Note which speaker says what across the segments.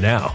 Speaker 1: now.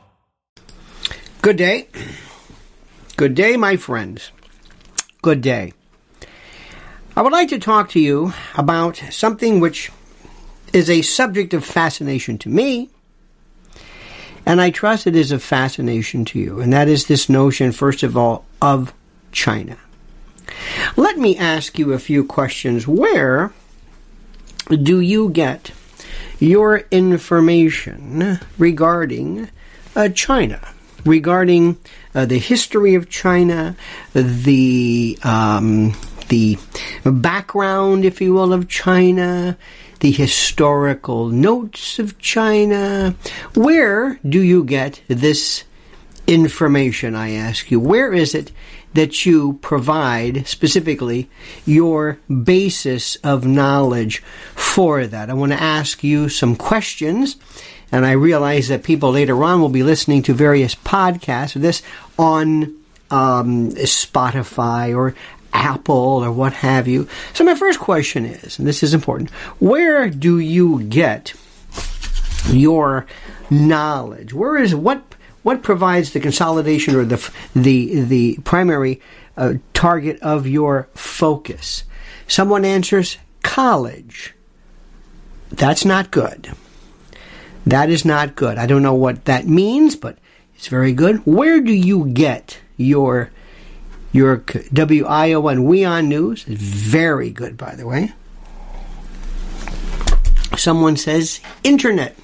Speaker 2: Good day. Good day, my friends. Good day. I would like to talk to you about something which is a subject of fascination to me, and I trust it is a fascination to you, and that is this notion, first of all, of China. Let me ask you a few questions. Where do you get your information regarding uh, China? Regarding uh, the history of China, the um, the background, if you will, of China, the historical notes of China. Where do you get this information, I ask you? Where is it that you provide specifically your basis of knowledge for that. I want to ask you some questions, and I realize that people later on will be listening to various podcasts of this on um, Spotify or Apple or what have you. So, my first question is, and this is important, where do you get your knowledge? Where is what what provides the consolidation or the the the primary uh, target of your focus? Someone answers college. That's not good. That is not good. I don't know what that means, but it's very good. Where do you get your your WION WION News? It's very good, by the way. Someone says internet.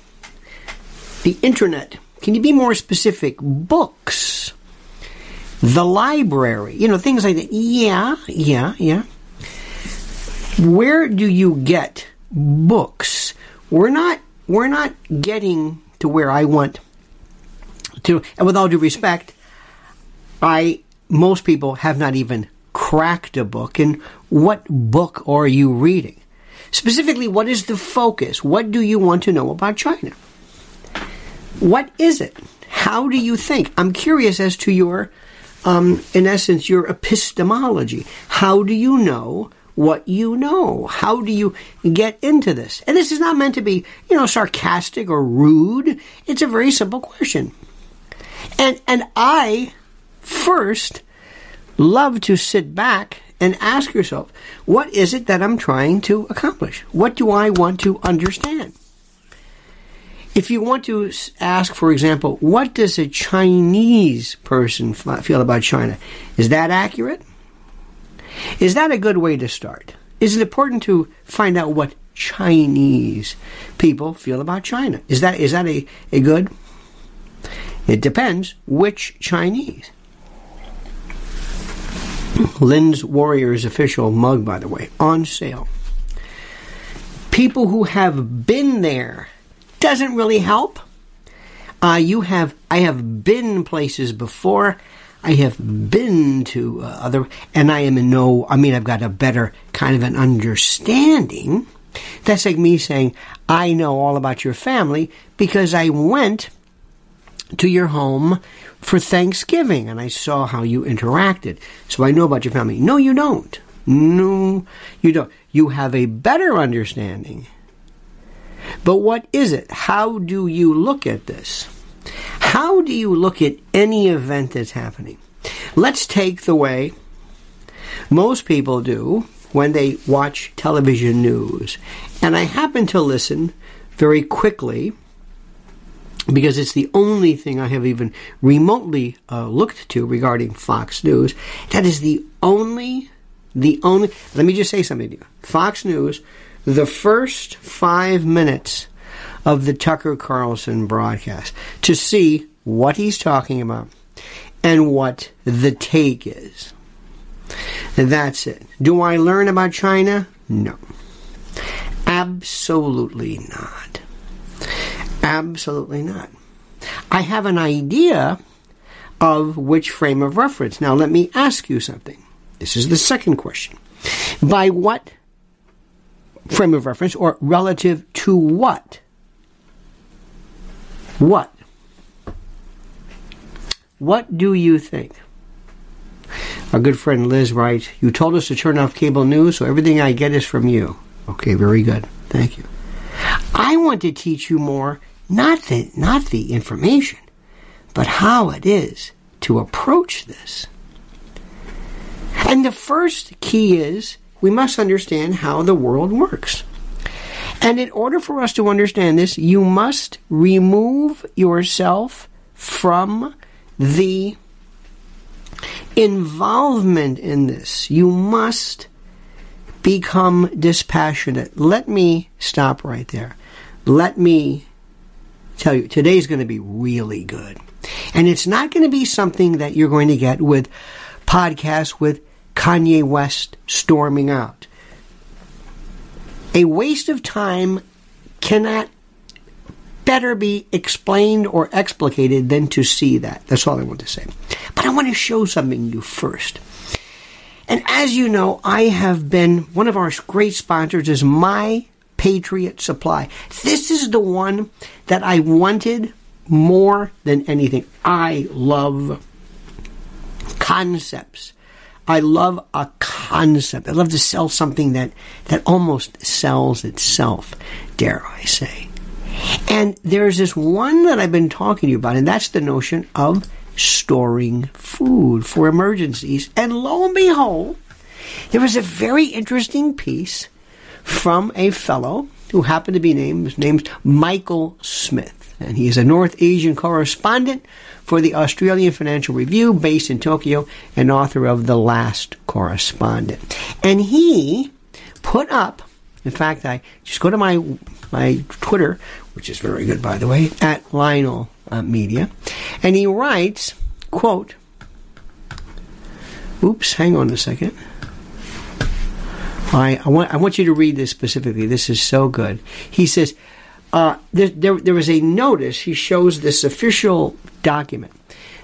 Speaker 2: The internet. Can you be more specific? Books. The library. You know, things like that. Yeah, yeah, yeah. Where do you get books? We're not we're not getting to where I want to and with all due respect, I most people have not even cracked a book. And what book are you reading? Specifically, what is the focus? What do you want to know about China? What is it? How do you think? I'm curious as to your, um, in essence, your epistemology. How do you know what you know? How do you get into this? And this is not meant to be, you know, sarcastic or rude. It's a very simple question. And and I first love to sit back and ask yourself, what is it that I'm trying to accomplish? What do I want to understand? If you want to ask, for example, what does a Chinese person feel about China? Is that accurate? Is that a good way to start? Is it important to find out what Chinese people feel about China? Is that is that a, a good? It depends which Chinese. Lynn's Warriors official mug, by the way, on sale. People who have been there doesn't really help. Uh, you have, I have been places before. I have been to uh, other, and I am in no, I mean, I've got a better kind of an understanding. That's like me saying, I know all about your family because I went to your home for Thanksgiving and I saw how you interacted. So I know about your family. No, you don't. No, you don't. You have a better understanding but what is it? How do you look at this? How do you look at any event that's happening? Let's take the way most people do when they watch television news. And I happen to listen very quickly because it's the only thing I have even remotely uh, looked to regarding Fox News. That is the only, the only, let me just say something to you. Fox News the first five minutes of the Tucker Carlson broadcast to see what he's talking about and what the take is. And that's it. Do I learn about China? No. Absolutely not. Absolutely not. I have an idea of which frame of reference. Now, let me ask you something. This is the second question. By what frame of reference or relative to what? What? What do you think? Our good friend Liz writes, You told us to turn off cable news, so everything I get is from you. Okay, very good. Thank you. I want to teach you more, not the, not the information, but how it is to approach this. And the first key is we must understand how the world works. And in order for us to understand this, you must remove yourself from the involvement in this. You must become dispassionate. Let me stop right there. Let me tell you, today's going to be really good. And it's not going to be something that you're going to get with podcasts with Kanye West storming out. A waste of time cannot better be explained or explicated than to see that. That's all I want to say. But I want to show something you first. And as you know, I have been, one of our great sponsors is My Patriot Supply. This is the one that I wanted more than anything. I love concepts. I love a concept. I love to sell something that, that almost sells itself, dare I say. And there's this one that I've been talking to you about, and that's the notion of storing food for emergencies. And lo and behold, there was a very interesting piece from a fellow who happened to be named, his name's Michael Smith. And he is a North Asian correspondent for the Australian Financial Review based in Tokyo and author of The Last Correspondent. And he put up, in fact, I just go to my, my Twitter, which is very good, by the way, at Lionel uh, Media, and he writes, quote, oops, hang on a second. I, I, want, I want you to read this specifically. This is so good. He says, uh, there, there, there was a notice. He shows this official document.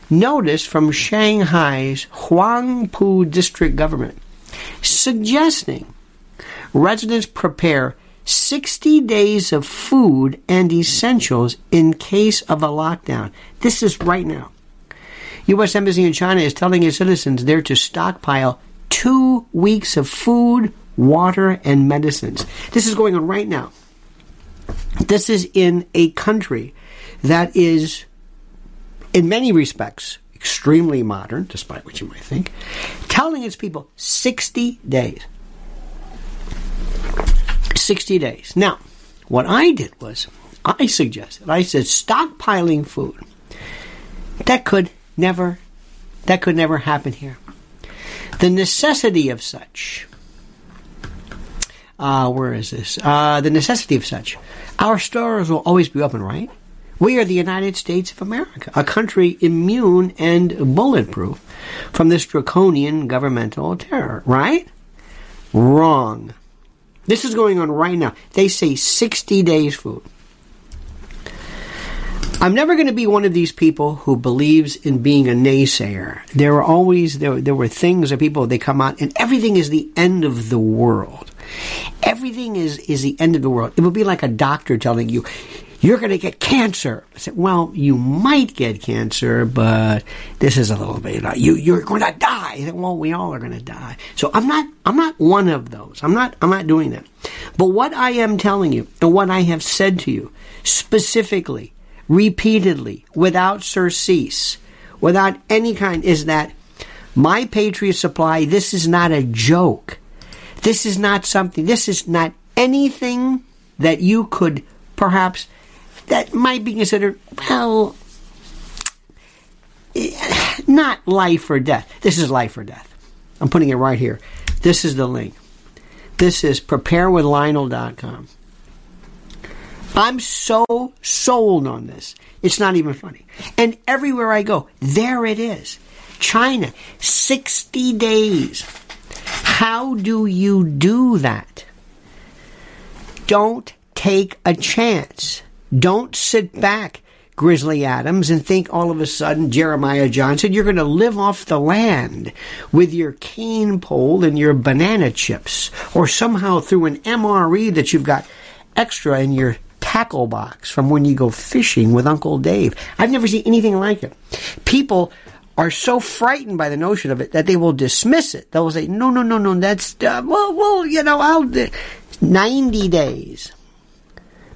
Speaker 2: Notice from Shanghai's Huangpu district government suggesting residents prepare 60 days of food and essentials in case of a lockdown. This is right now. U.S. Embassy in China is telling its citizens they're to stockpile two weeks of food, water, and medicines. This is going on right now. This is in a country that is, in many respects, extremely modern, despite what you might think, telling its people 60 days. 60 days. Now, what I did was, I suggested, I said stockpiling food. That could never, that could never happen here. The necessity of such, uh, where is this? Uh, the necessity of such. Our stores will always be open, right? We are the United States of America, a country immune and bulletproof from this draconian governmental terror, right? Wrong. This is going on right now. They say 60 days food. I'm never going to be one of these people who believes in being a naysayer. There are always there there were things that people they come out and everything is the end of the world. Everything is is the end of the world. It would be like a doctor telling you you're going to get cancer. I said, well, you might get cancer, but this is a little bit, you, you're going to die. Said, well, we all are going to die. So I'm not, I'm not one of those. I'm not, I'm not doing that. But what I am telling you and what I have said to you specifically, repeatedly, without surcease, without any kind, is that my Patriot Supply, this is not a joke. This is not something, this is not anything that you could perhaps that might be considered, well, eh, not life or death. This is life or death. I'm putting it right here. This is the link. This is preparewithlionel.com. I'm so sold on this. It's not even funny. And everywhere I go, there it is. China, 60 days. How do you do that? Don't take a chance. Don't sit back, Grizzly Adams, and think all of a sudden, Jeremiah Johnson, you're going to live off the land with your cane pole and your banana chips, or somehow through an MRE that you've got extra in your tackle box from when you go fishing with Uncle Dave. I've never seen anything like it. People are so frightened by the notion of it that they will dismiss it. They'll say, "No, no, no, no. That's uh, well, well, you know, I'll." Uh, Ninety days.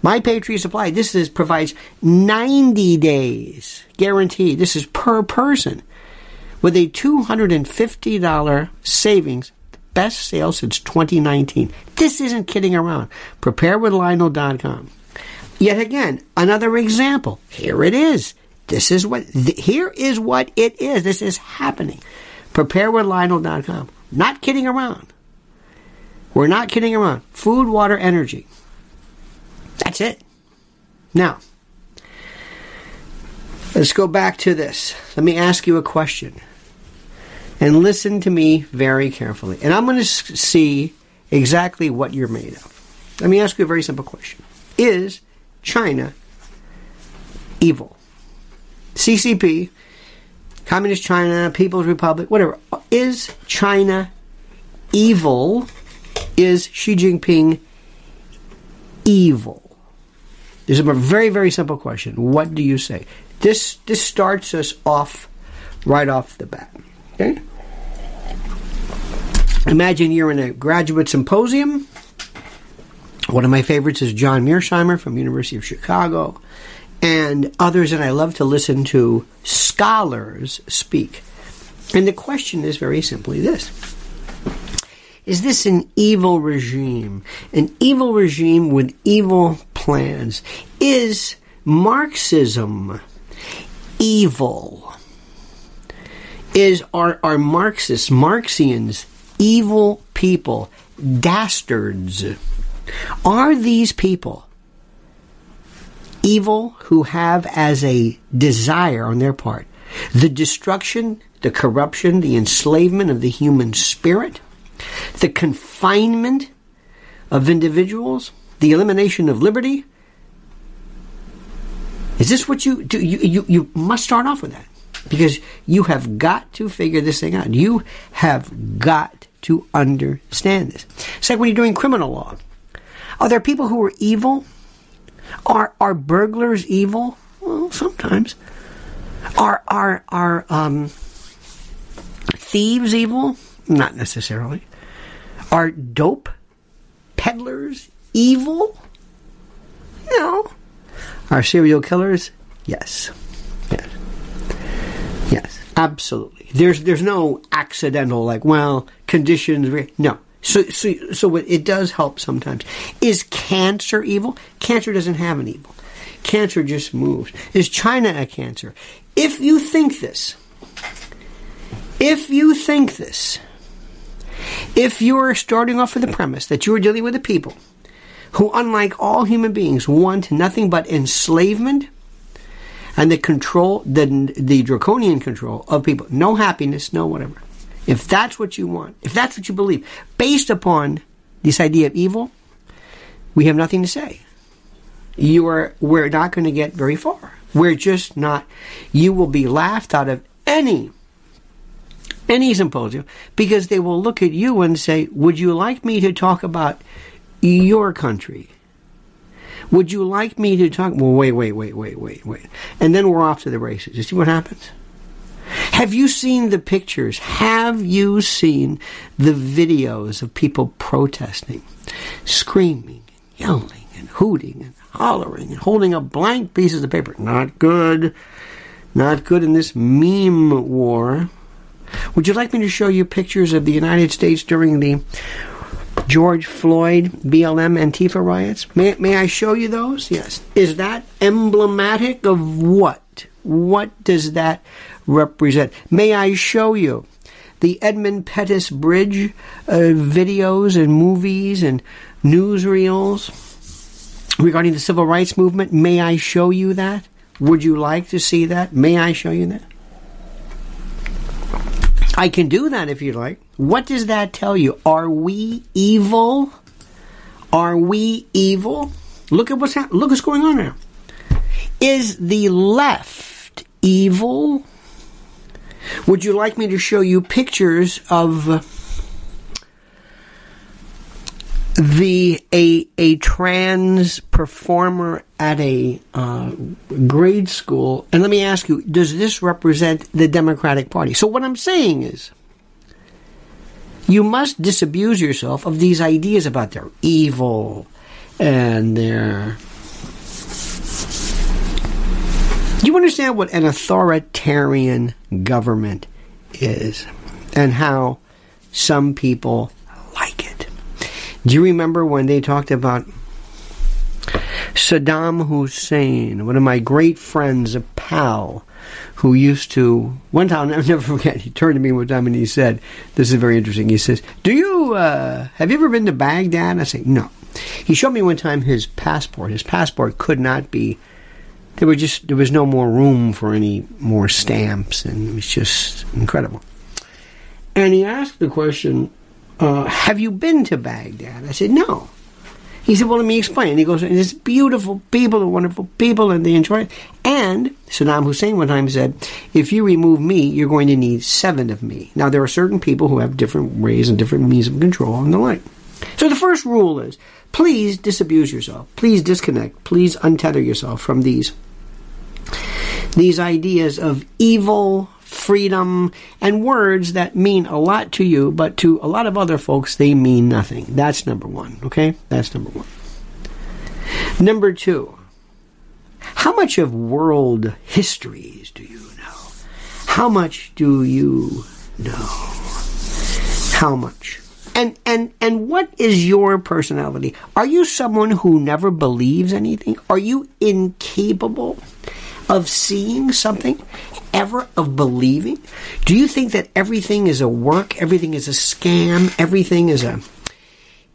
Speaker 2: My Patriot Supply, this is provides 90 days guaranteed. This is per person with a $250 savings. Best sale since 2019. This isn't kidding around. PrepareWithLionel.com. Yet again, another example. Here it is. This is what, th- here is what it is. This is happening. PrepareWithLionel.com. Not kidding around. We're not kidding around. Food, water, energy. That's it. Now, let's go back to this. Let me ask you a question. And listen to me very carefully. And I'm going to see exactly what you're made of. Let me ask you a very simple question Is China evil? CCP Communist China, People's Republic, whatever. Is China evil? Is Xi Jinping evil? This is a very, very simple question. What do you say? This this starts us off right off the bat. Okay? Imagine you're in a graduate symposium. One of my favorites is John Mearsheimer from University of Chicago, and others and I love to listen to scholars speak. And the question is very simply this. Is this an evil regime? An evil regime with evil plans? Is Marxism evil? Is are, are Marxists, Marxians, evil people, dastards? Are these people evil who have as a desire on their part the destruction, the corruption, the enslavement of the human spirit, the confinement of individuals, the elimination of liberty? Is this what you do? You, you, you must start off with that because you have got to figure this thing out. You have got to understand this. It's like when you're doing criminal law. Are there people who are evil? Are are burglars evil? Well, sometimes. Are are are um, thieves evil? Not necessarily. Are dope peddlers evil? No. Are serial killers? Yes. Yes. Yes. Absolutely. There's there's no accidental like well conditions. No. So, so, so it does help sometimes. Is cancer evil? Cancer doesn't have an evil. Cancer just moves. Is China a cancer? If you think this, if you think this, if you're starting off with the premise that you are dealing with a people who, unlike all human beings, want nothing but enslavement and the control, the, the draconian control of people, no happiness, no whatever. If that's what you want, if that's what you believe, based upon this idea of evil, we have nothing to say. You are, we're not going to get very far. We're just not, you will be laughed out of any, any symposium because they will look at you and say, would you like me to talk about your country? Would you like me to talk? Well, wait, wait, wait, wait, wait, wait. And then we're off to the races. You see what happens? Have you seen the pictures? Have you seen the videos of people protesting, screaming, and yelling, and hooting, and hollering, and holding up blank pieces of paper? Not good. Not good in this meme war. Would you like me to show you pictures of the United States during the George Floyd BLM Antifa riots? May, may I show you those? Yes. Is that emblematic of what? What does that represent. May I show you the Edmund Pettus Bridge uh, videos and movies and newsreels regarding the civil rights movement? May I show you that? Would you like to see that? May I show you that? I can do that if you'd like. What does that tell you? Are we evil? Are we evil? Look at what's happening. Look what's going on now. Is the left evil? Would you like me to show you pictures of the a a trans performer at a uh, grade school? And let me ask you: Does this represent the Democratic Party? So what I'm saying is. You must disabuse yourself of these ideas about their evil and their do you understand what an authoritarian government is and how some people like it? Do you remember when they talked about Saddam Hussein, one of my great friends, a pal, who used to one time I'll never forget. He turned to me one time and he said, "This is very interesting." He says, "Do you uh, have you ever been to Baghdad?" I say, "No." He showed me one time his passport. His passport could not be there were just there was no more room for any more stamps, and it was just incredible. And he asked the question, uh, "Have you been to Baghdad?" I said, "No." He said, Well, let me explain. And he goes, It's beautiful people and wonderful people, and they enjoy it. And Saddam Hussein one time said, If you remove me, you're going to need seven of me. Now, there are certain people who have different ways and different means of control and the like. So the first rule is please disabuse yourself. Please disconnect. Please untether yourself from these these ideas of evil, freedom, and words that mean a lot to you, but to a lot of other folks, they mean nothing. That's number one, okay? That's number one. Number two, how much of world histories do you know? How much do you know? How much? And and and what is your personality? Are you someone who never believes anything? Are you incapable of seeing something? Ever of believing? Do you think that everything is a work, everything is a scam, everything is a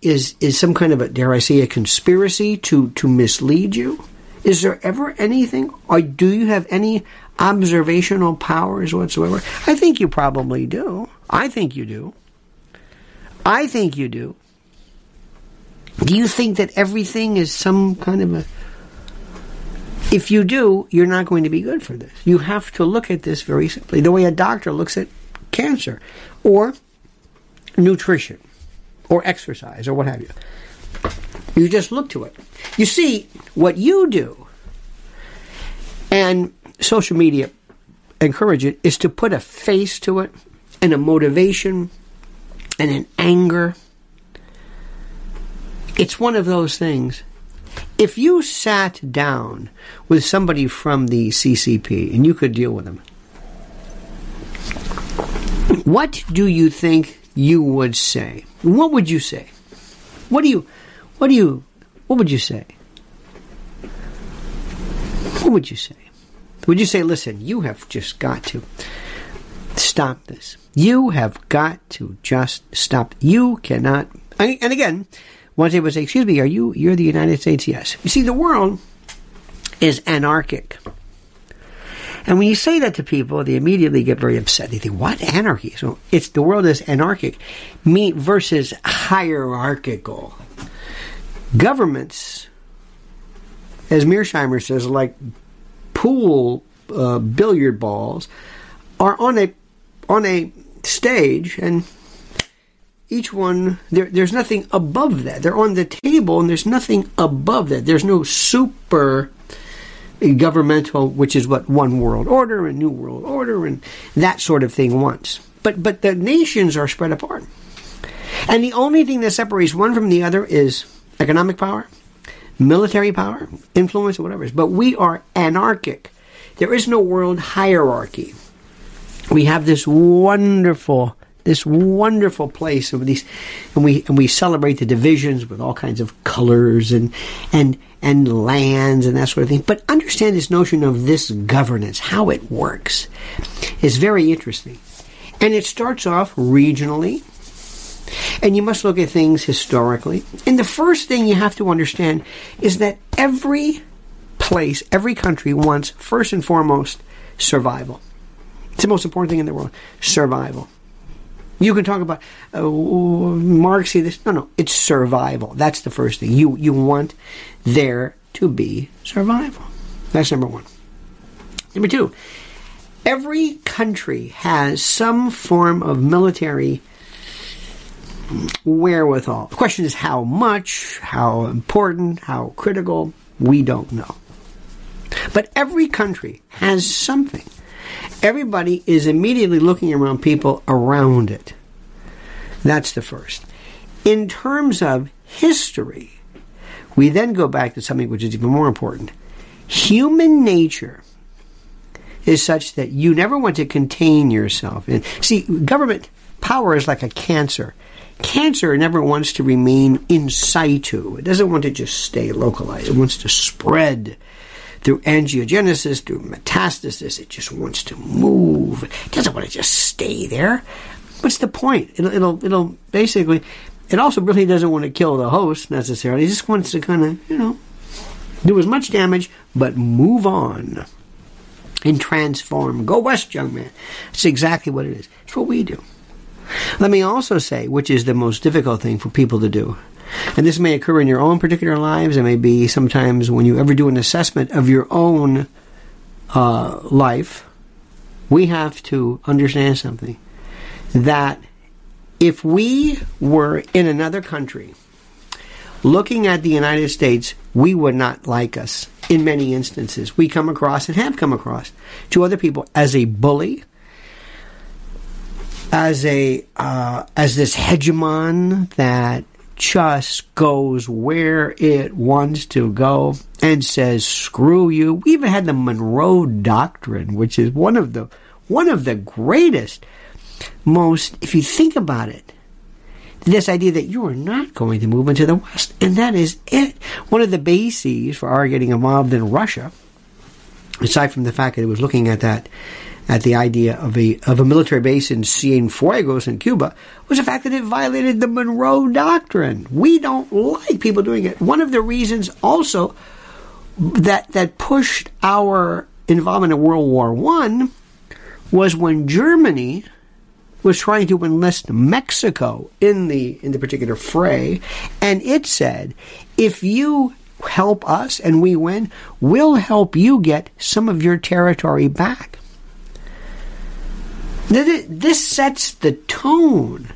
Speaker 2: is is some kind of a dare I say a conspiracy to to mislead you? Is there ever anything or do you have any observational powers whatsoever? I think you probably do. I think you do. I think you do. Do you think that everything is some kind of a. If you do, you're not going to be good for this. You have to look at this very simply, the way a doctor looks at cancer or nutrition or exercise or what have you. You just look to it. You see, what you do, and social media encourage it, is to put a face to it and a motivation and an anger. It's one of those things. If you sat down with somebody from the CCP and you could deal with them, what do you think you would say? What would you say? What do you, what do you, what would you say? What would you say? Would you say, listen, you have just got to stop this. You have got to just stop. You cannot. And again, once they would say, "Excuse me, are you? You're the United States?" Yes. You see, the world is anarchic. And when you say that to people, they immediately get very upset. They think, "What anarchy?" So it's the world is anarchic, me versus hierarchical. Governments, as Mearsheimer says, like pool uh, billiard balls, are on a on a stage and each one there, there's nothing above that. They're on the table and there's nothing above that. There's no super governmental which is what one world order and new world order and that sort of thing wants but but the nations are spread apart. And the only thing that separates one from the other is economic power military power influence or whatever but we are anarchic. There is no world hierarchy. We have this wonderful this wonderful place of these and we and we celebrate the divisions with all kinds of colors and and and lands and that sort of thing. But understand this notion of this governance how it works is very interesting. And it starts off regionally and you must look at things historically. And the first thing you have to understand is that every place every country wants first and foremost survival. It's the most important thing in the world survival. You can talk about uh, this. No, no, it's survival. That's the first thing. You, you want there to be survival. That's number one. Number two, every country has some form of military wherewithal. The question is how much, how important, how critical, we don't know. But every country has something everybody is immediately looking around people around it. That's the first. In terms of history, we then go back to something which is even more important. Human nature is such that you never want to contain yourself. And see, government power is like a cancer. Cancer never wants to remain in situ. It doesn't want to just stay localized. It wants to spread through angiogenesis, through metastasis. It just wants to move. It doesn't want to just stay there. What's the point? It'll, it'll, it'll basically, it also really doesn't want to kill the host necessarily. It just wants to kind of, you know, do as much damage, but move on and transform. Go west, young man. It's exactly what it is. It's what we do. Let me also say, which is the most difficult thing for people to do, And this may occur in your own particular lives. It may be sometimes when you ever do an assessment of your own uh, life. We have to understand something that if we were in another country looking at the United States, we would not like us in many instances. We come across and have come across to other people as a bully, as a uh, as this hegemon that just goes where it wants to go and says screw you. We even had the Monroe Doctrine, which is one of the one of the greatest, most if you think about it, this idea that you are not going to move into the West, and that is it. One of the bases for our getting involved in Russia, aside from the fact that it was looking at that at the idea of a of a military base in Cienfuegos in Cuba was the fact that it violated the Monroe Doctrine. We don't like people doing it. One of the reasons also that that pushed our involvement in World War One was when Germany was trying to enlist Mexico in the in the particular fray, and it said, if you help us and we win, we'll help you get some of your territory back. This sets the tone.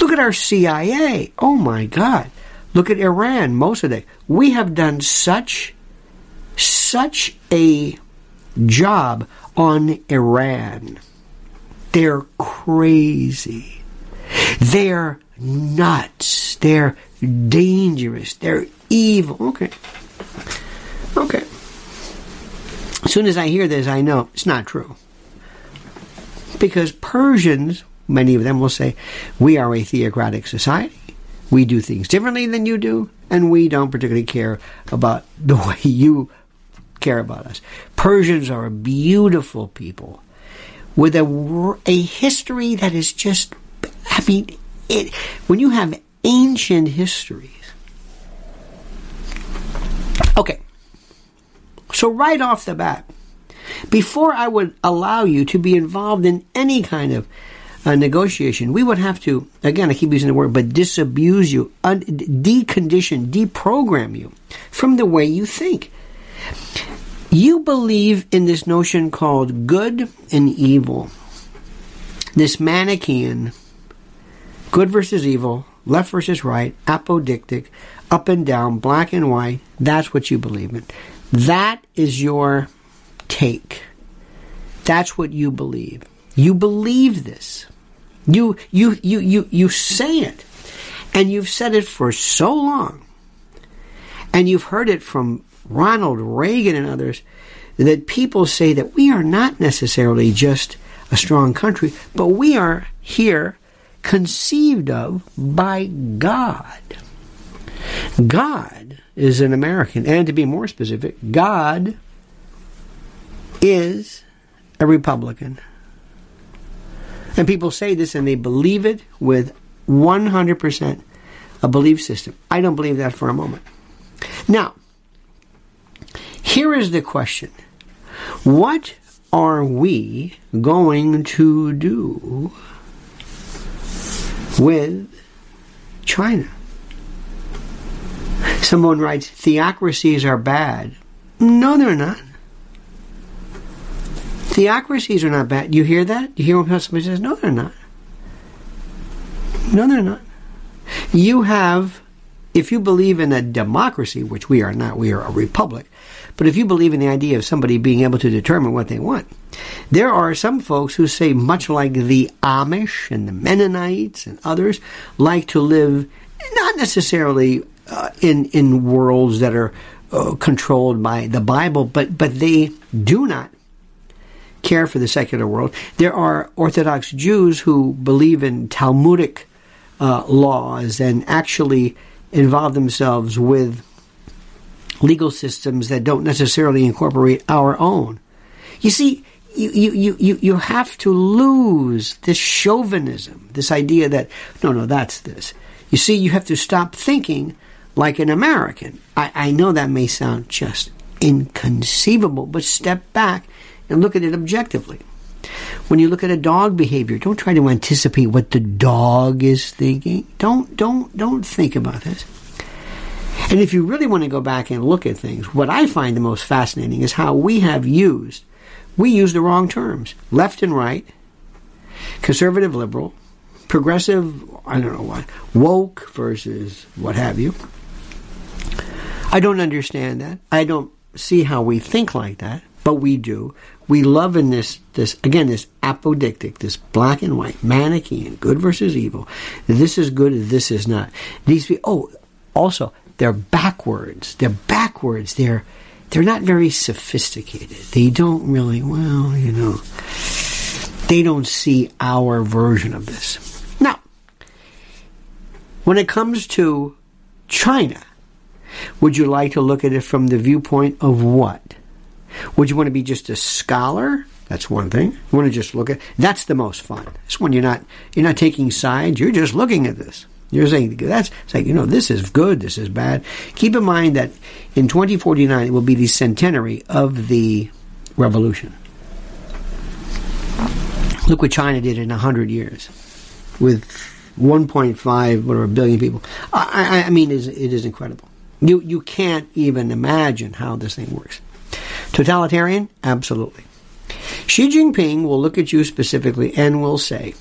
Speaker 2: Look at our CIA. Oh my God. Look at Iran, Mossadegh. We have done such, such a job on Iran. They're crazy. They're nuts. They're dangerous. They're evil. Okay. Okay. As soon as I hear this, I know it's not true. Because Persians, many of them will say, we are a theocratic society. We do things differently than you do, and we don't particularly care about the way you care about us. Persians are a beautiful people with a, a history that is just, I mean, it, when you have ancient histories. Okay. So, right off the bat, before I would allow you to be involved in any kind of uh, negotiation, we would have to, again, I keep using the word, but disabuse you, un- decondition, deprogram you from the way you think. You believe in this notion called good and evil, this Manichaean, good versus evil, left versus right, apodictic, up and down, black and white. That's what you believe in. That is your take. That's what you believe. You believe this. You you you you you say it. And you've said it for so long. And you've heard it from Ronald Reagan and others that people say that we are not necessarily just a strong country, but we are here conceived of by God. God is an American, and to be more specific, God is a Republican. And people say this and they believe it with 100% a belief system. I don't believe that for a moment. Now, here is the question What are we going to do with China? Someone writes, theocracies are bad. No, they're not. Theocracies are not bad. You hear that? You hear when somebody says, no, they're not. No, they're not. You have, if you believe in a democracy, which we are not, we are a republic, but if you believe in the idea of somebody being able to determine what they want, there are some folks who say, much like the Amish and the Mennonites and others, like to live not necessarily uh, in in worlds that are uh, controlled by the Bible, but but they do not care for the secular world. There are Orthodox Jews who believe in Talmudic uh, laws and actually involve themselves with legal systems that don't necessarily incorporate our own. You see, you, you, you, you have to lose this chauvinism, this idea that, no, no, that's this. You see, you have to stop thinking like an American. I, I know that may sound just inconceivable, but step back and look at it objectively. When you look at a dog behavior, don't try to anticipate what the dog is thinking. Don't don't don't think about this. And if you really want to go back and look at things, what I find the most fascinating is how we have used we use the wrong terms. Left and right, conservative liberal, progressive, I don't know what, woke versus what have you. I don't understand that. I don't see how we think like that, but we do. We love in this, this again, this apodictic, this black and white, Manichean, good versus evil. This is good, this is not. These oh, also they're backwards. They're backwards. They're they're not very sophisticated. They don't really, well, you know, they don't see our version of this. Now, when it comes to China, would you like to look at it from the viewpoint of what? Would you want to be just a scholar? That's one thing. You want to just look at that's the most fun. It's when you're not you're not taking sides, you're just looking at this. You're saying that's it's like you know this is good, this is bad. Keep in mind that in 2049 it will be the centenary of the revolution. Look what China did in hundred years, with 1.5 whatever billion people. I, I, I mean, it is, it is incredible. You you can't even imagine how this thing works. Totalitarian, absolutely. Xi Jinping will look at you specifically and will say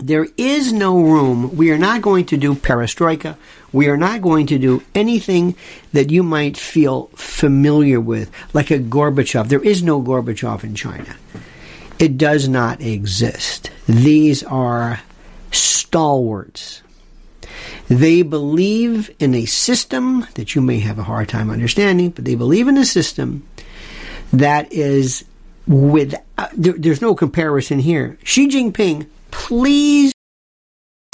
Speaker 2: there is no room. We are not going to do perestroika. We are not going to do anything that you might feel familiar with, like a Gorbachev. There is no Gorbachev in China. It does not exist. These are stalwarts. They believe in a system that you may have a hard time understanding, but they believe in a system that is with, uh, there, there's no comparison here. Xi Jinping please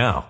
Speaker 1: now.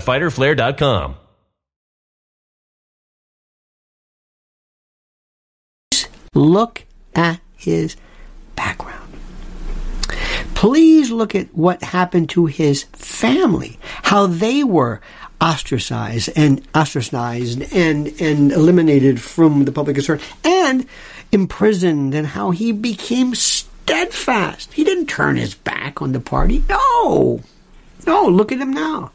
Speaker 1: www.fighterflare.com.
Speaker 2: Look at his background. Please look at what happened to his family, how they were ostracized and ostracized and, and eliminated from the public concern and imprisoned and how he became steadfast. He didn't turn his back on the party. No. No, look at him now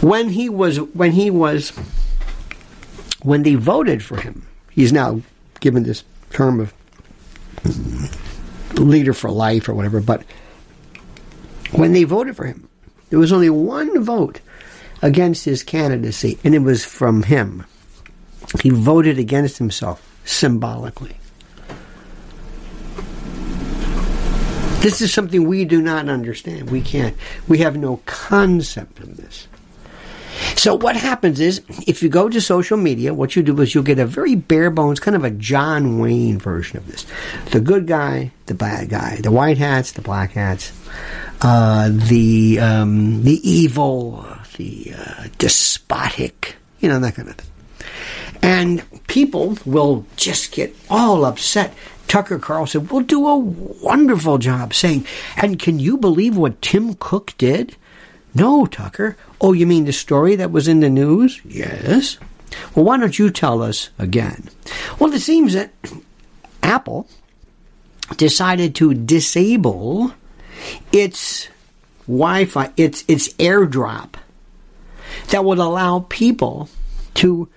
Speaker 2: when he was when he was when they voted for him, he's now given this term of leader for life or whatever. But when they voted for him, there was only one vote against his candidacy, and it was from him. He voted against himself symbolically. This is something we do not understand. We can't. We have no concept of this. So what happens is, if you go to social media, what you do is you'll get a very bare bones, kind of a John Wayne version of this. The good guy, the bad guy, the white hats, the black hats, uh, the um, the evil, the uh, despotic, you know that kind of thing. And people will just get all upset. Tucker Carlson will do a wonderful job saying, and can you believe what Tim Cook did? No, Tucker. Oh, you mean the story that was in the news? Yes. Well, why don't you tell us again? Well, it seems that Apple decided to disable its Wi-Fi, its its AirDrop that would allow people to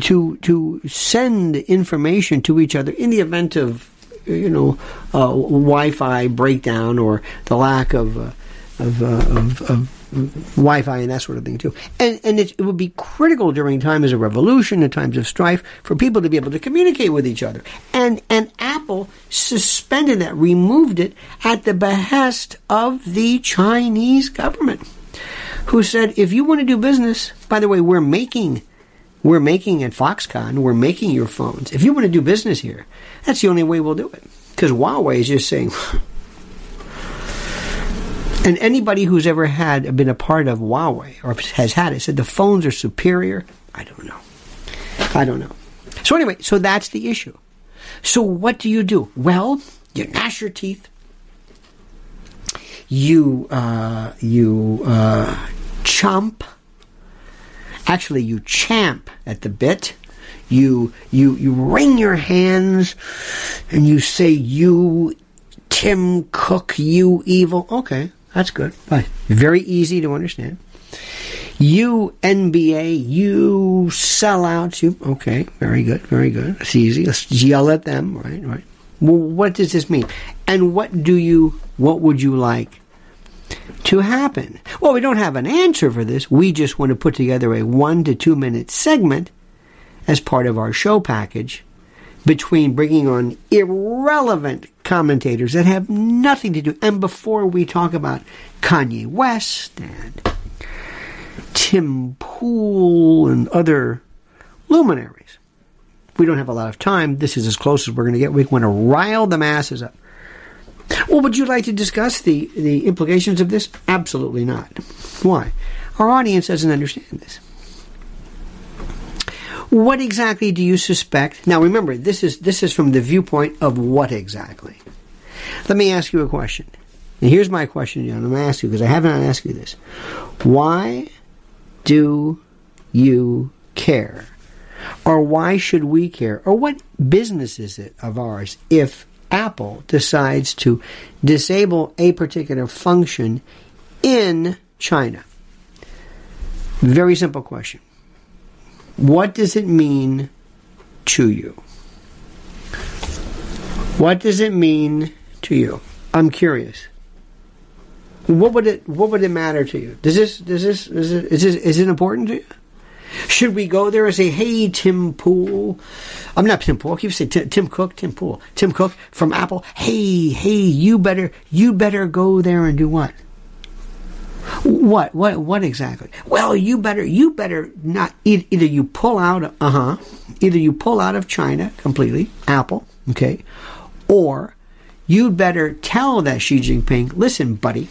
Speaker 2: to to send information to each other in the event of you know uh, Wi-Fi breakdown or the lack of uh, of, uh, of, of Wi-Fi and that sort of thing too. And and it, it, would be critical during times of revolution and times of strife for people to be able to communicate with each other. And and Apple suspended that, removed it at the behest of the Chinese government, who said, if you want to do business, by the way, we're making. We're making at Foxconn, we're making your phones. If you want to do business here, that's the only way we'll do it. Because Huawei is just saying, and anybody who's ever had been a part of Huawei or has had it said the phones are superior. I don't know. I don't know. So anyway, so that's the issue. So what do you do? Well, you gnash your teeth. You uh, you uh, chomp. Actually, you champ at the bit. You you you wring your hands, and you say, "You, Tim Cook, you evil." Okay, that's good. Very easy to understand. You NBA, you sellouts, you okay, very good, very good. It's easy. Let's yell at them, right, right. Well, what does this mean? And what do you what would you like to happen? Well, we don't have an answer for this. We just want to put together a one to two minute segment as part of our show package between bringing on irrelevant commentators that have nothing to do. And before we talk about Kanye West and Tim Pool and other luminaries, we don't have a lot of time. This is as close as we're going to get. We want to rile the masses up. Well, would you like to discuss the, the implications of this? Absolutely not. Why? Our audience doesn't understand this. What exactly do you suspect? Now remember, this is this is from the viewpoint of what exactly. Let me ask you a question. And here's my question, John. I'm going to ask you because I haven't asked you this. Why do you care? Or why should we care? Or what business is it of ours if Apple decides to disable a particular function in China? Very simple question. What does it mean to you? What does it mean to you? I'm curious. what would it what would it matter to you? Does this does this is it is, this, is it important to you? Should we go there and say, "Hey, Tim Pool"? I'm not Tim Pool. You say Tim, Tim Cook, Tim Pool, Tim Cook from Apple. Hey, hey, you better you better go there and do what? What what what exactly? Well, you better you better not either you pull out uh huh either you pull out of China completely, Apple, okay, or you'd better tell that Xi Jinping, listen, buddy,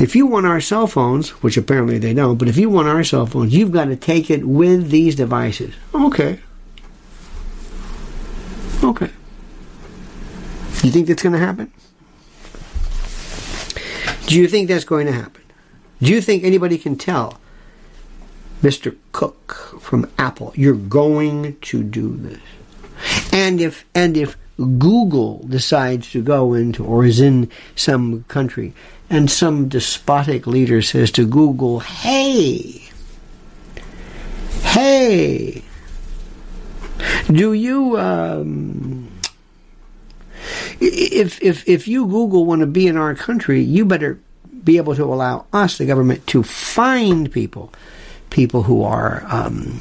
Speaker 2: if you want our cell phones, which apparently they don't, but if you want our cell phones, you've got to take it with these devices. Okay. Okay. You think that's going to happen? Do you think that's going to happen? Do you think anybody can tell Mr. Cook from Apple, you're going to do this? And if and if Google decides to go into or is in some country and some despotic leader says to Google, hey, hey, do you, um, if, if, if you, Google, want to be in our country, you better be able to allow us, the government, to find people, people who are um,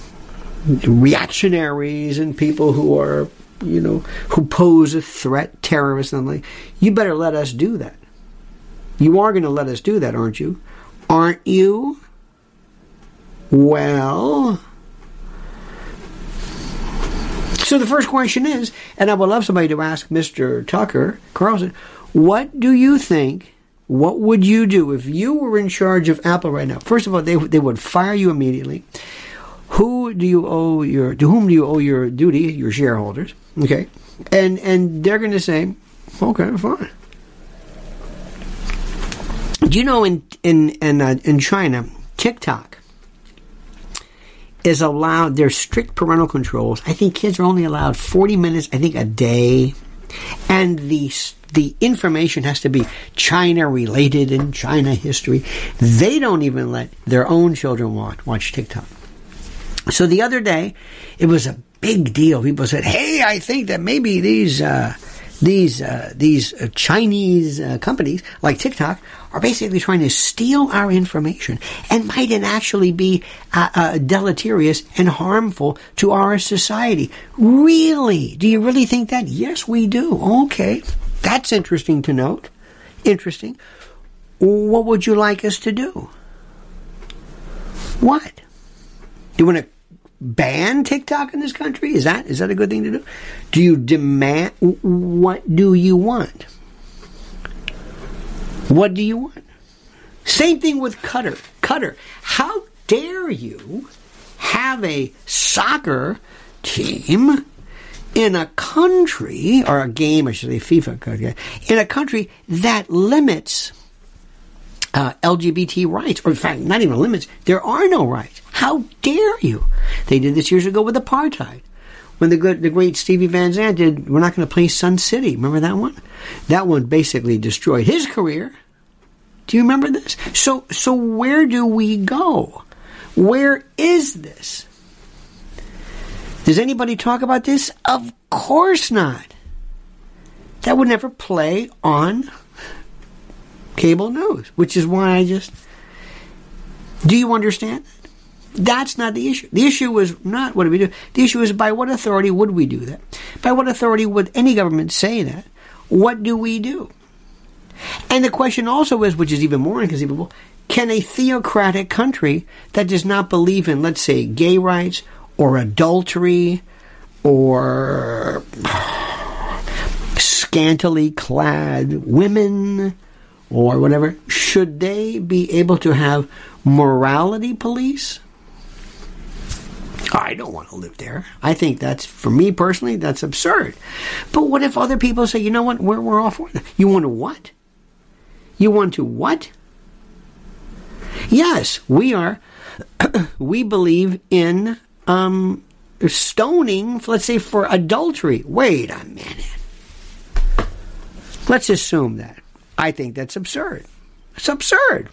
Speaker 2: reactionaries and people who are, you know, who pose a threat, terrorists and like. You better let us do that. You are going to let us do that, aren't you? Aren't you? Well. So the first question is, and I would love somebody to ask Mr. Tucker Carlson, what do you think? What would you do if you were in charge of Apple right now? First of all, they they would fire you immediately. Who do you owe your to whom do you owe your duty? Your shareholders, okay? And and they're going to say, okay, fine. Do you know in in in uh, in China, TikTok is allowed. There's strict parental controls. I think kids are only allowed 40 minutes. I think a day, and the the information has to be China related and China history. They don't even let their own children watch watch TikTok. So the other day, it was a big deal. People said, "Hey, I think that maybe these." Uh, these uh, these uh, Chinese uh, companies like TikTok are basically trying to steal our information and might it actually be uh, uh, deleterious and harmful to our society. Really? Do you really think that? Yes, we do. Okay, that's interesting to note. Interesting. What would you like us to do? What? Do you want to ban TikTok in this country? Is that is that a good thing to do? Do you demand what do you want? What do you want? Same thing with Qatar. Qatar, How dare you have a soccer team in a country or a game, I should say FIFA, in a country that limits uh, LGBT rights, or in fact, not even limits. There are no rights. How dare you? They did this years ago with apartheid. When the good, the great Stevie Van Zandt did, we're not going to play Sun City. Remember that one? That one basically destroyed his career. Do you remember this? So, so where do we go? Where is this? Does anybody talk about this? Of course not. That would never play on cable news, which is why I just. Do you understand? That's not the issue. The issue is not what do we do. The issue is by what authority would we do that? By what authority would any government say that? What do we do? And the question also is, which is even more inconceivable, can a theocratic country that does not believe in, let's say, gay rights or adultery or scantily clad women or whatever, should they be able to have morality police? I don't want to live there. I think that's, for me personally, that's absurd. But what if other people say, you know what, we're, we're all for that? You want to what? You want to what? Yes, we are. we believe in um, stoning, let's say, for adultery. Wait a minute. Let's assume that. I think that's absurd. It's absurd.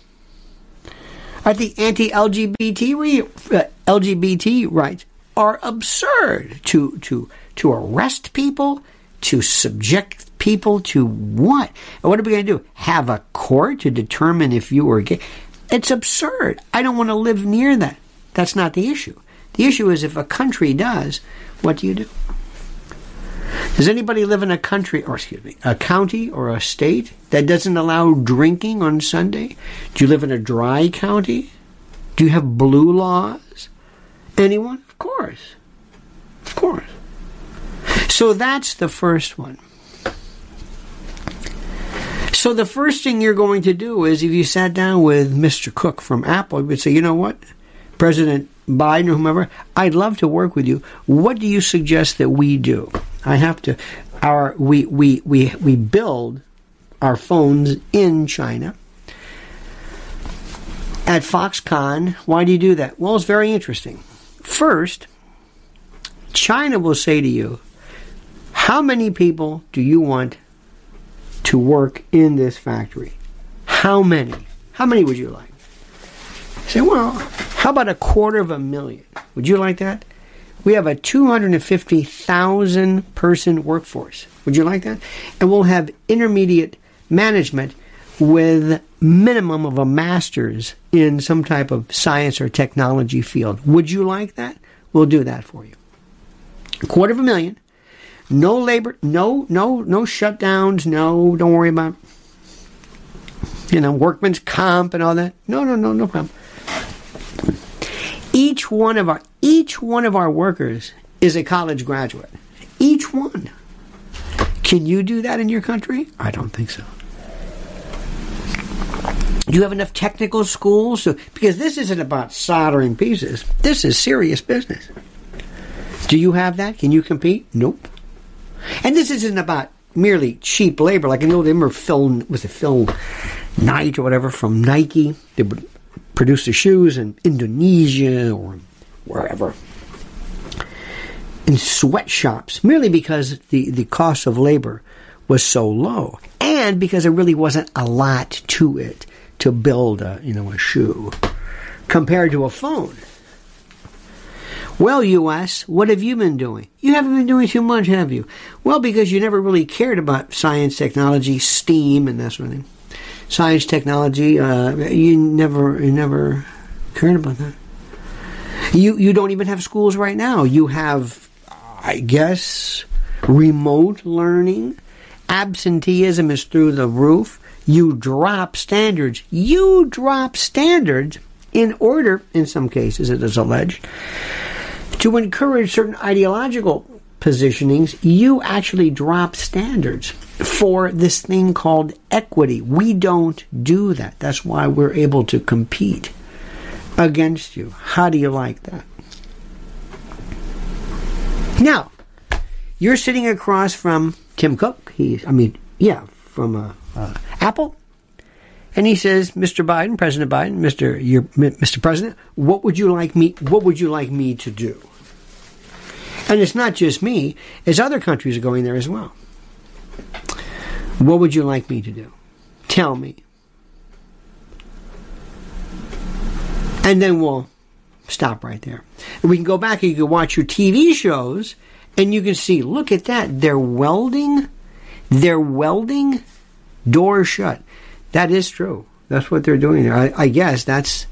Speaker 2: I think anti-LGBT re, uh, LGBT rights are absurd to to to arrest people, to subject people to what? And what are we going to do? Have a court to determine if you were gay? It's absurd. I don't want to live near that. That's not the issue. The issue is if a country does, what do you do? Does anybody live in a country, or excuse me, a county or a state that doesn't allow drinking on Sunday? Do you live in a dry county? Do you have blue laws? Anyone? Of course. Of course. So that's the first one. So the first thing you're going to do is if you sat down with Mr. Cook from Apple, you would say, you know what? President Biden or whomever, I'd love to work with you. What do you suggest that we do? I have to our we we we we build our phones in China. At Foxconn, why do you do that? Well, it's very interesting. First, China will say to you, How many people do you want to work in this factory? How many? How many would you like? say, well, how about a quarter of a million? Would you like that? We have a 250,000 person workforce. Would you like that? And we'll have intermediate management with minimum of a master's in some type of science or technology field. Would you like that? We'll do that for you. A quarter of a million. No labor, no, no, no shutdowns, no, don't worry about, you know, workman's comp and all that. No, no, no, no problem. Each one of our, each one of our workers is a college graduate. Each one. Can you do that in your country? I don't think so. Do you have enough technical schools? So, because this isn't about soldering pieces. This is serious business. Do you have that? Can you compete? Nope. And this isn't about merely cheap labor. Like I know they remember Phil was it Phil Knight or whatever from Nike. They produce the shoes in Indonesia or wherever. In sweatshops, merely because the, the cost of labor was so low. And because there really wasn't a lot to it to build a you know a shoe compared to a phone. Well, U.S., what have you been doing? You haven't been doing too much, have you? Well, because you never really cared about science, technology, STEAM, and that sort of thing. Science, technology, uh, you never, you never cared about that. You you don't even have schools right now. You have, I guess, remote learning. Absenteeism is through the roof. You drop standards. You drop standards in order, in some cases, it is alleged, to encourage certain ideological positionings, you actually drop standards for this thing called equity. We don't do that. That's why we're able to compete against you. How do you like that? Now, you're sitting across from Tim Cook. He's, I mean, yeah, from uh, uh, Apple. And he says, "Mr. Biden, President Biden, Mr. Your, Mr. President, what would you like me? What would you like me to do?" And it's not just me; it's other countries are going there as well. What would you like me to do? Tell me, and then we'll stop right there. And we can go back and you can watch your TV shows, and you can see. Look at that! They're welding. They're welding doors shut. That is true. That's what they're doing there. I, I guess that's.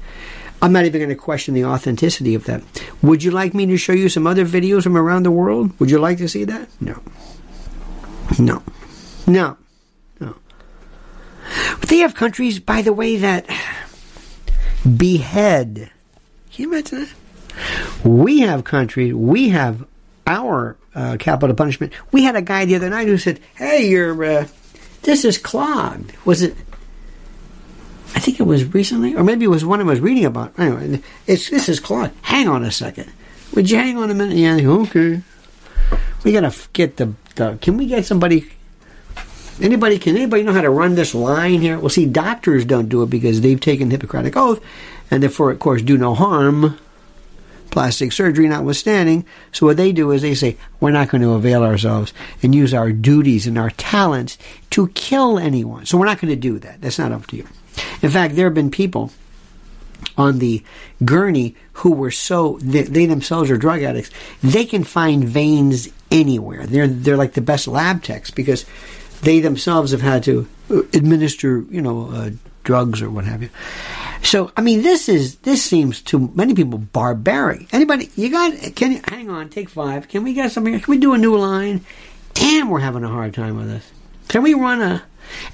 Speaker 2: I'm not even going to question the authenticity of that. Would you like me to show you some other videos from around the world? Would you like to see that? No. No. No. No. They have countries, by the way, that behead. Can you imagine that? We have countries, we have our uh, capital punishment. We had a guy the other night who said, "Hey, your uh, this is clogged." Was it? I think it was recently, or maybe it was one I was reading about. Anyway, it's this is Claude. Hang on a second. Would you hang on a minute? Yeah, okay. We gotta get the, the. Can we get somebody? Anybody? Can anybody know how to run this line here? Well, see, doctors don't do it because they've taken Hippocratic oath, and therefore, of course, do no harm plastic surgery notwithstanding. So what they do is they say, we're not going to avail ourselves and use our duties and our talents to kill anyone. So we're not going to do that. That's not up to you. In fact, there have been people on the gurney who were so they, they, themselves are drug addicts. They can find veins anywhere. They're they're like the best lab techs because they themselves have had to administer, you know, uh, drugs or what have you. So, I mean, this is this seems to many people barbaric. Anybody, you got? Can you hang on? Take five. Can we get something? Can we do a new line? Damn, we're having a hard time with this. Can we run a?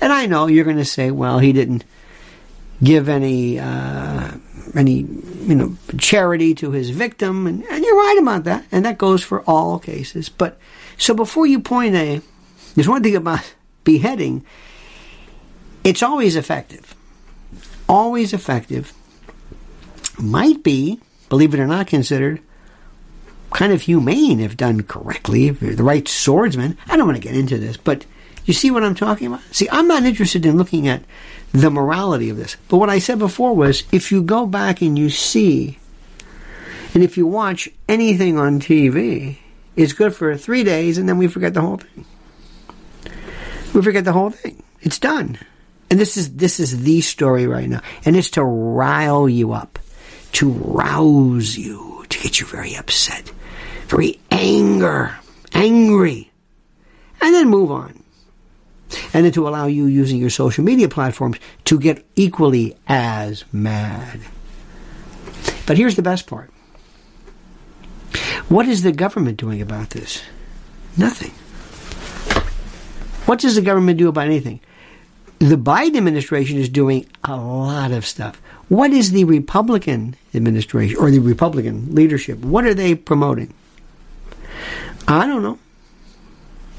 Speaker 2: And I know you're going to say, well, he didn't give any uh, any you know charity to his victim, and, and you're right about that, and that goes for all cases. But so before you point a, there's one thing about beheading. It's always effective always effective, might be, believe it or not, considered kind of humane if done correctly, if you're the right swordsman. I don't want to get into this, but you see what I'm talking about? See, I'm not interested in looking at the morality of this. But what I said before was if you go back and you see, and if you watch anything on TV, it's good for three days and then we forget the whole thing. We forget the whole thing. It's done. And this is this is the story right now. And it's to rile you up, to rouse you, to get you very upset, very anger, angry. And then move on. And then to allow you using your social media platforms to get equally as mad. But here's the best part. What is the government doing about this? Nothing. What does the government do about anything? The Biden administration is doing a lot of stuff. What is the Republican administration or the Republican leadership? What are they promoting? I don't know.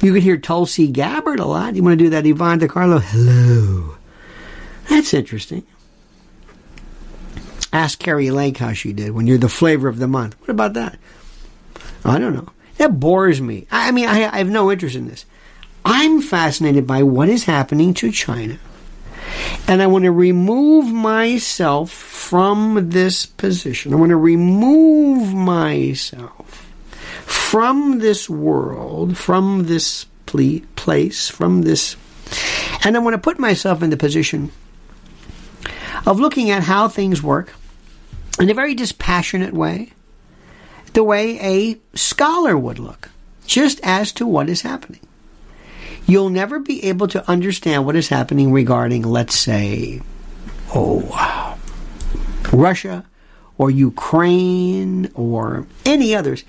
Speaker 2: You could hear Tulsi Gabbard a lot. You want to do that Yvonne De Carlo? Hello. That's interesting. Ask Kari Lake how she did when you're the flavor of the month. What about that? I don't know. That bores me. I mean, I have no interest in this. I'm fascinated by what is happening to China. And I want to remove myself from this position. I want to remove myself from this world, from this place, from this. And I want to put myself in the position of looking at how things work in a very dispassionate way, the way a scholar would look, just as to what is happening you'll never be able to understand what is happening regarding, let's say, oh, Russia or Ukraine or any others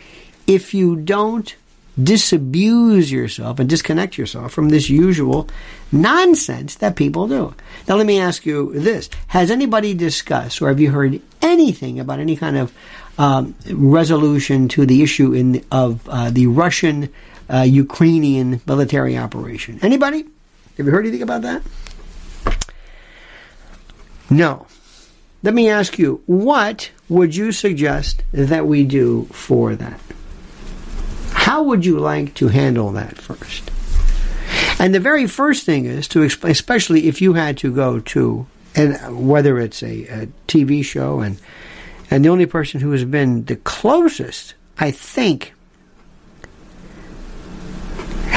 Speaker 2: if you don't disabuse yourself and disconnect yourself from this usual nonsense that people do. Now, let me ask you this Has anybody discussed or have you heard anything about any kind of um, resolution to the issue in, of uh, the Russian uh, Ukrainian military operation. Anybody? Have you heard anything about that? No. Let me ask you, what would you suggest that we do for that? How would you like to handle that first? And the very first thing is to explain, especially if you had to go to, and whether it's a, a TV show, and and the only person who has been the closest, I think,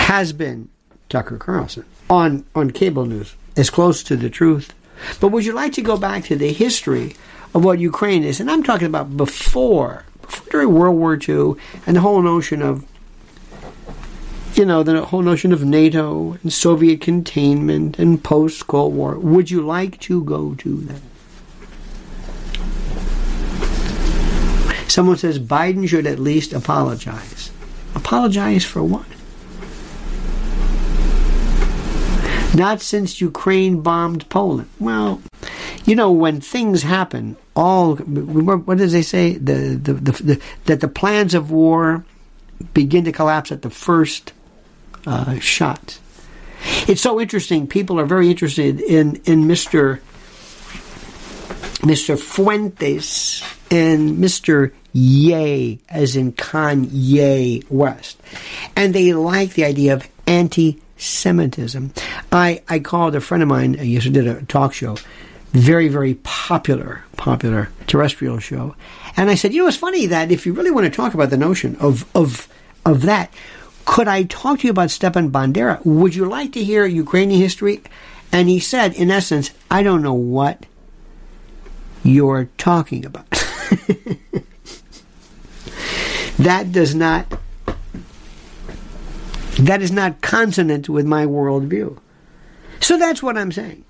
Speaker 2: has been Tucker Carlson on, on cable news, as close to the truth. But would you like to go back to the history of what Ukraine is? And I'm talking about before, before during World War II, and the whole notion of, you know, the whole notion of NATO and Soviet containment and post Cold War. Would you like to go to that? Someone says Biden should at least apologize. Apologize for what? Not since Ukraine bombed Poland. Well, you know, when things happen, all what does they say? The, the, the, the that the plans of war begin to collapse at the first uh, shot. It's so interesting. People are very interested in in Mister Mister Fuentes and Mister Ye, as in Kanye West, and they like the idea of anti Semitism. I, I called a friend of mine, I used to did a talk show, very, very popular, popular terrestrial show. And I said, you know, it's funny that if you really want to talk about the notion of, of, of that, could I talk to you about Stepan Bandera? Would you like to hear Ukrainian history? And he said, in essence, I don't know what you're talking about. that does not That is not consonant with my worldview. So that's what I'm saying.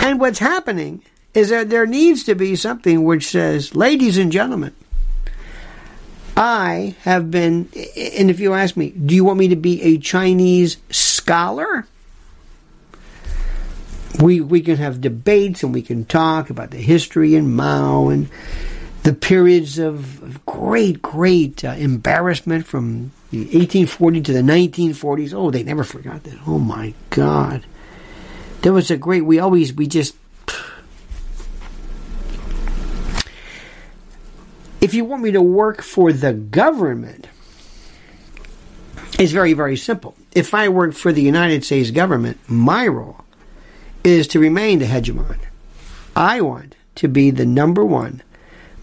Speaker 2: And what's happening is that there needs to be something which says, ladies and gentlemen, I have been, and if you ask me, do you want me to be a Chinese scholar? We, we can have debates and we can talk about the history and Mao and the periods of great, great uh, embarrassment from the 1840 to the 1940s. Oh, they never forgot that. Oh my God. There was a great, we always, we just, if you want me to work for the government, it's very, very simple. If I work for the United States government, my role is to remain the hegemon. I want to be the number one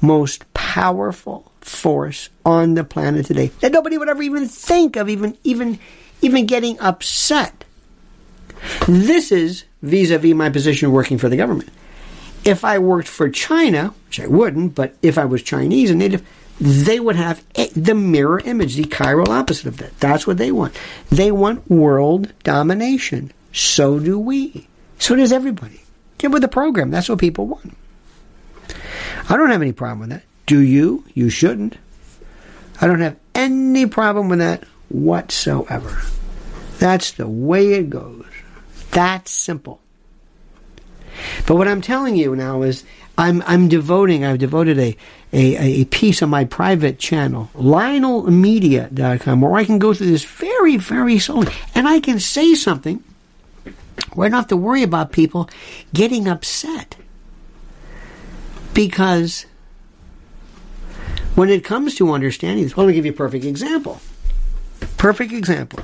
Speaker 2: most powerful force on the planet today that nobody would ever even think of even even even getting upset. This is vis-a-vis my position working for the government. If I worked for China, which I wouldn't, but if I was Chinese and native, they would have the mirror image, the chiral opposite of that. That's what they want. They want world domination. So do we. So does everybody. Get with the program. That's what people want. I don't have any problem with that. Do you? You shouldn't. I don't have any problem with that whatsoever. That's the way it goes. That's simple. But what I'm telling you now is I'm I'm devoting I've devoted a a, a piece on my private channel, LionelMedia.com, where I can go through this very, very slowly. And I can say something where I don't have to worry about people getting upset. Because when it comes to understanding this, well, let me give you a perfect example. Perfect example.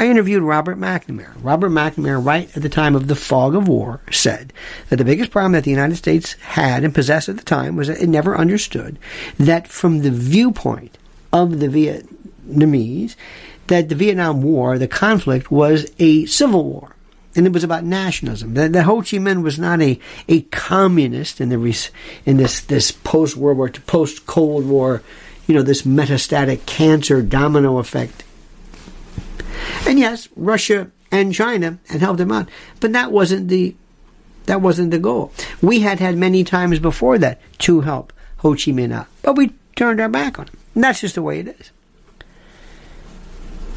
Speaker 2: I interviewed Robert McNamara. Robert McNamara, right at the time of the fog of war, said that the biggest problem that the United States had and possessed at the time was that it never understood that from the viewpoint of the Vietnamese, that the Vietnam War, the conflict, was a civil war and it was about nationalism. That, that Ho Chi Minh was not a, a communist in the in this this post World War post Cold War, you know, this metastatic cancer domino effect. And yes, Russia and China had helped him out, but that wasn't the that wasn't the goal. We had had many times before that to help Ho Chi Minh out, but we turned our back on him. And that's just the way it is.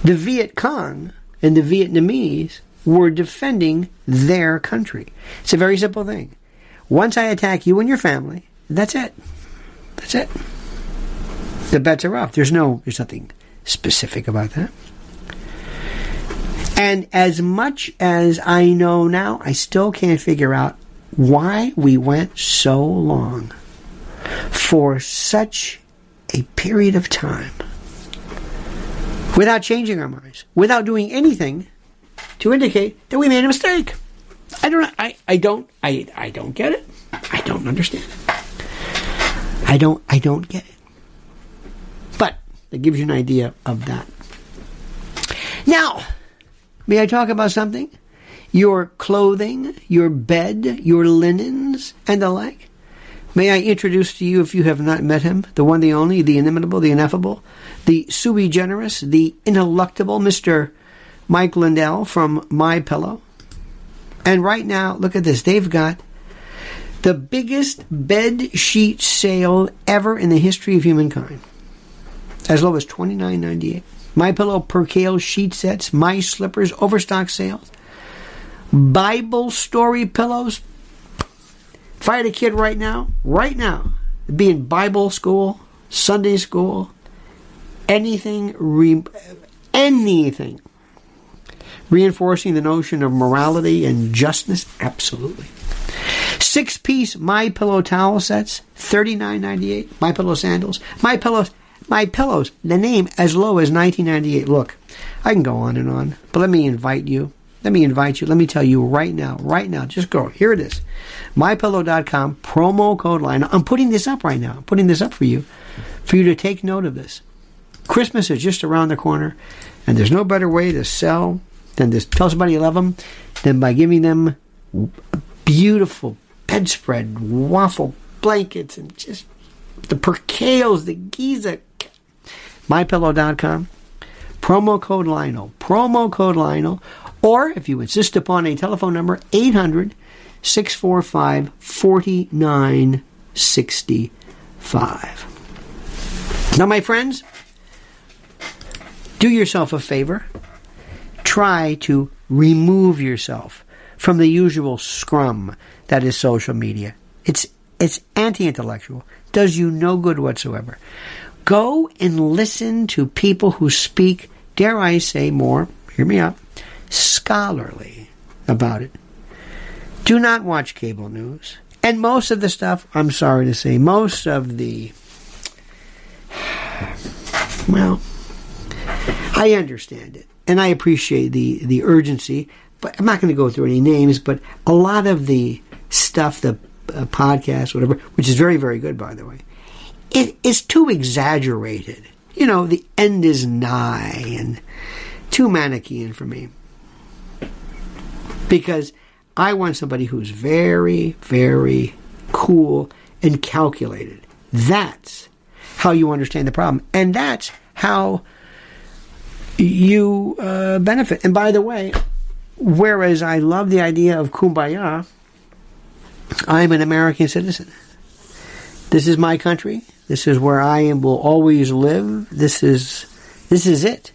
Speaker 2: The Viet Cong and the Vietnamese were defending their country. It's a very simple thing. Once I attack you and your family, that's it. That's it. The bets are off. There's no, there's nothing specific about that. And as much as I know now, I still can't figure out why we went so long for such a period of time without changing our minds, without doing anything to indicate that we made a mistake. I don't. I, I don't. I, I don't get it. I don't understand it. I don't. I don't get it. But it gives you an idea of that. Now, may I talk about something? Your clothing, your bed, your linens, and the like. May I introduce to you, if you have not met him, the one, the only, the inimitable, the ineffable, the sui generis, the ineluctable Mr. Mike Lindell from My Pillow. And right now, look at this. They've got the biggest bed sheet sale ever in the history of humankind. As low as twenty nine ninety eight. My Pillow percale sheet sets, my slippers, overstock sales. Bible story pillows. If I had a kid right now, right now, be in Bible school, Sunday school, anything, re- anything reinforcing the notion of morality and justness? Absolutely. Six piece My Pillow towel sets, thirty nine ninety eight. My Pillow sandals, My Pillows, My Pillows. The name as low as nineteen ninety eight. Look, I can go on and on, but let me invite you. Let me invite you. Let me tell you right now, right now. Just go. Here it is. MyPillow.com promo code line. I'm putting this up right now. I'm putting this up for you, for you to take note of this. Christmas is just around the corner, and there's no better way to sell than just Tell somebody you love them Then by giving them beautiful bedspread, waffle blankets, and just the percales, the Giza. MyPillow.com. Promo code Lionel. Promo code Lionel. Or if you insist upon a telephone number, 800 645 4965. Now, my friends, do yourself a favor. Try to remove yourself from the usual scrum that is social media. It's it's anti-intellectual. Does you no good whatsoever. Go and listen to people who speak, dare I say more, hear me out, scholarly about it. Do not watch cable news. And most of the stuff, I'm sorry to say, most of the well, I understand it and I appreciate the the urgency. But I'm not going to go through any names. But a lot of the stuff, the uh, podcast, whatever, which is very very good by the way, it is too exaggerated. You know, the end is nigh and too Manichean for me. Because I want somebody who's very, very cool and calculated. That's how you understand the problem. And that's how you uh, benefit. And by the way, whereas I love the idea of kumbaya, I'm an American citizen. This is my country. This is where I am, will always live. This is this is it.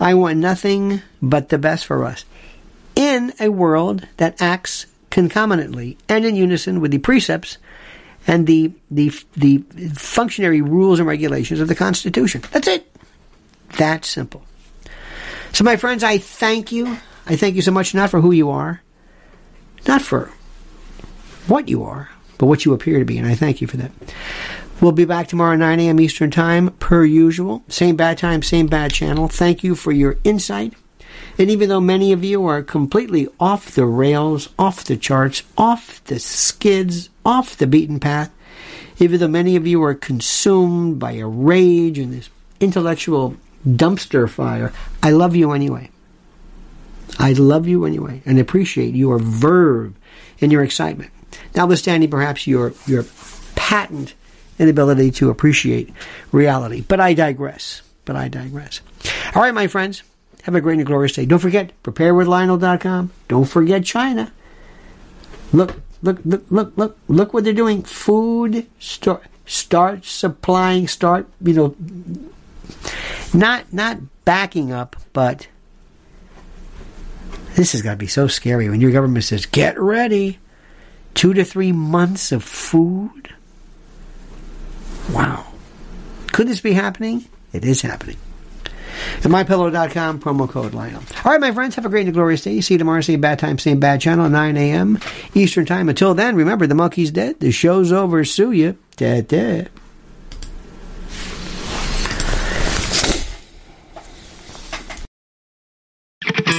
Speaker 2: I want nothing but the best for us in a world that acts concomitantly and in unison with the precepts and the the the functionary rules and regulations of the Constitution. That's it. That simple. So, my friends, I thank you. I thank you so much, not for who you are, not for what you are, but what you appear to be, and I thank you for that. We'll be back tomorrow 9 a.m. Eastern Time, per usual. Same bad time, same bad channel. Thank you for your insight. And even though many of you are completely off the rails, off the charts, off the skids, off the beaten path, even though many of you are consumed by a rage and this intellectual dumpster fire, I love you anyway. I love you anyway and appreciate your verve and your excitement. Notwithstanding perhaps your your patent inability to appreciate reality. But I digress. But I digress. All right, my friends. Have a great and glorious day. Don't forget, preparewithlionel.com. Don't forget China. Look, look, look, look, look, look what they're doing. Food start start supplying, start, you know, not not backing up, but this has got to be so scary when your government says, "Get ready." Two to three months of food. Wow. Could this be happening? It is happening. At mypillow.com, promo code Lionel. All right, my friends, have a great and glorious day. See you tomorrow, same bad time, same bad channel, 9 a.m. Eastern Time. Until then, remember, the monkey's dead. The show's over. Sue you. Da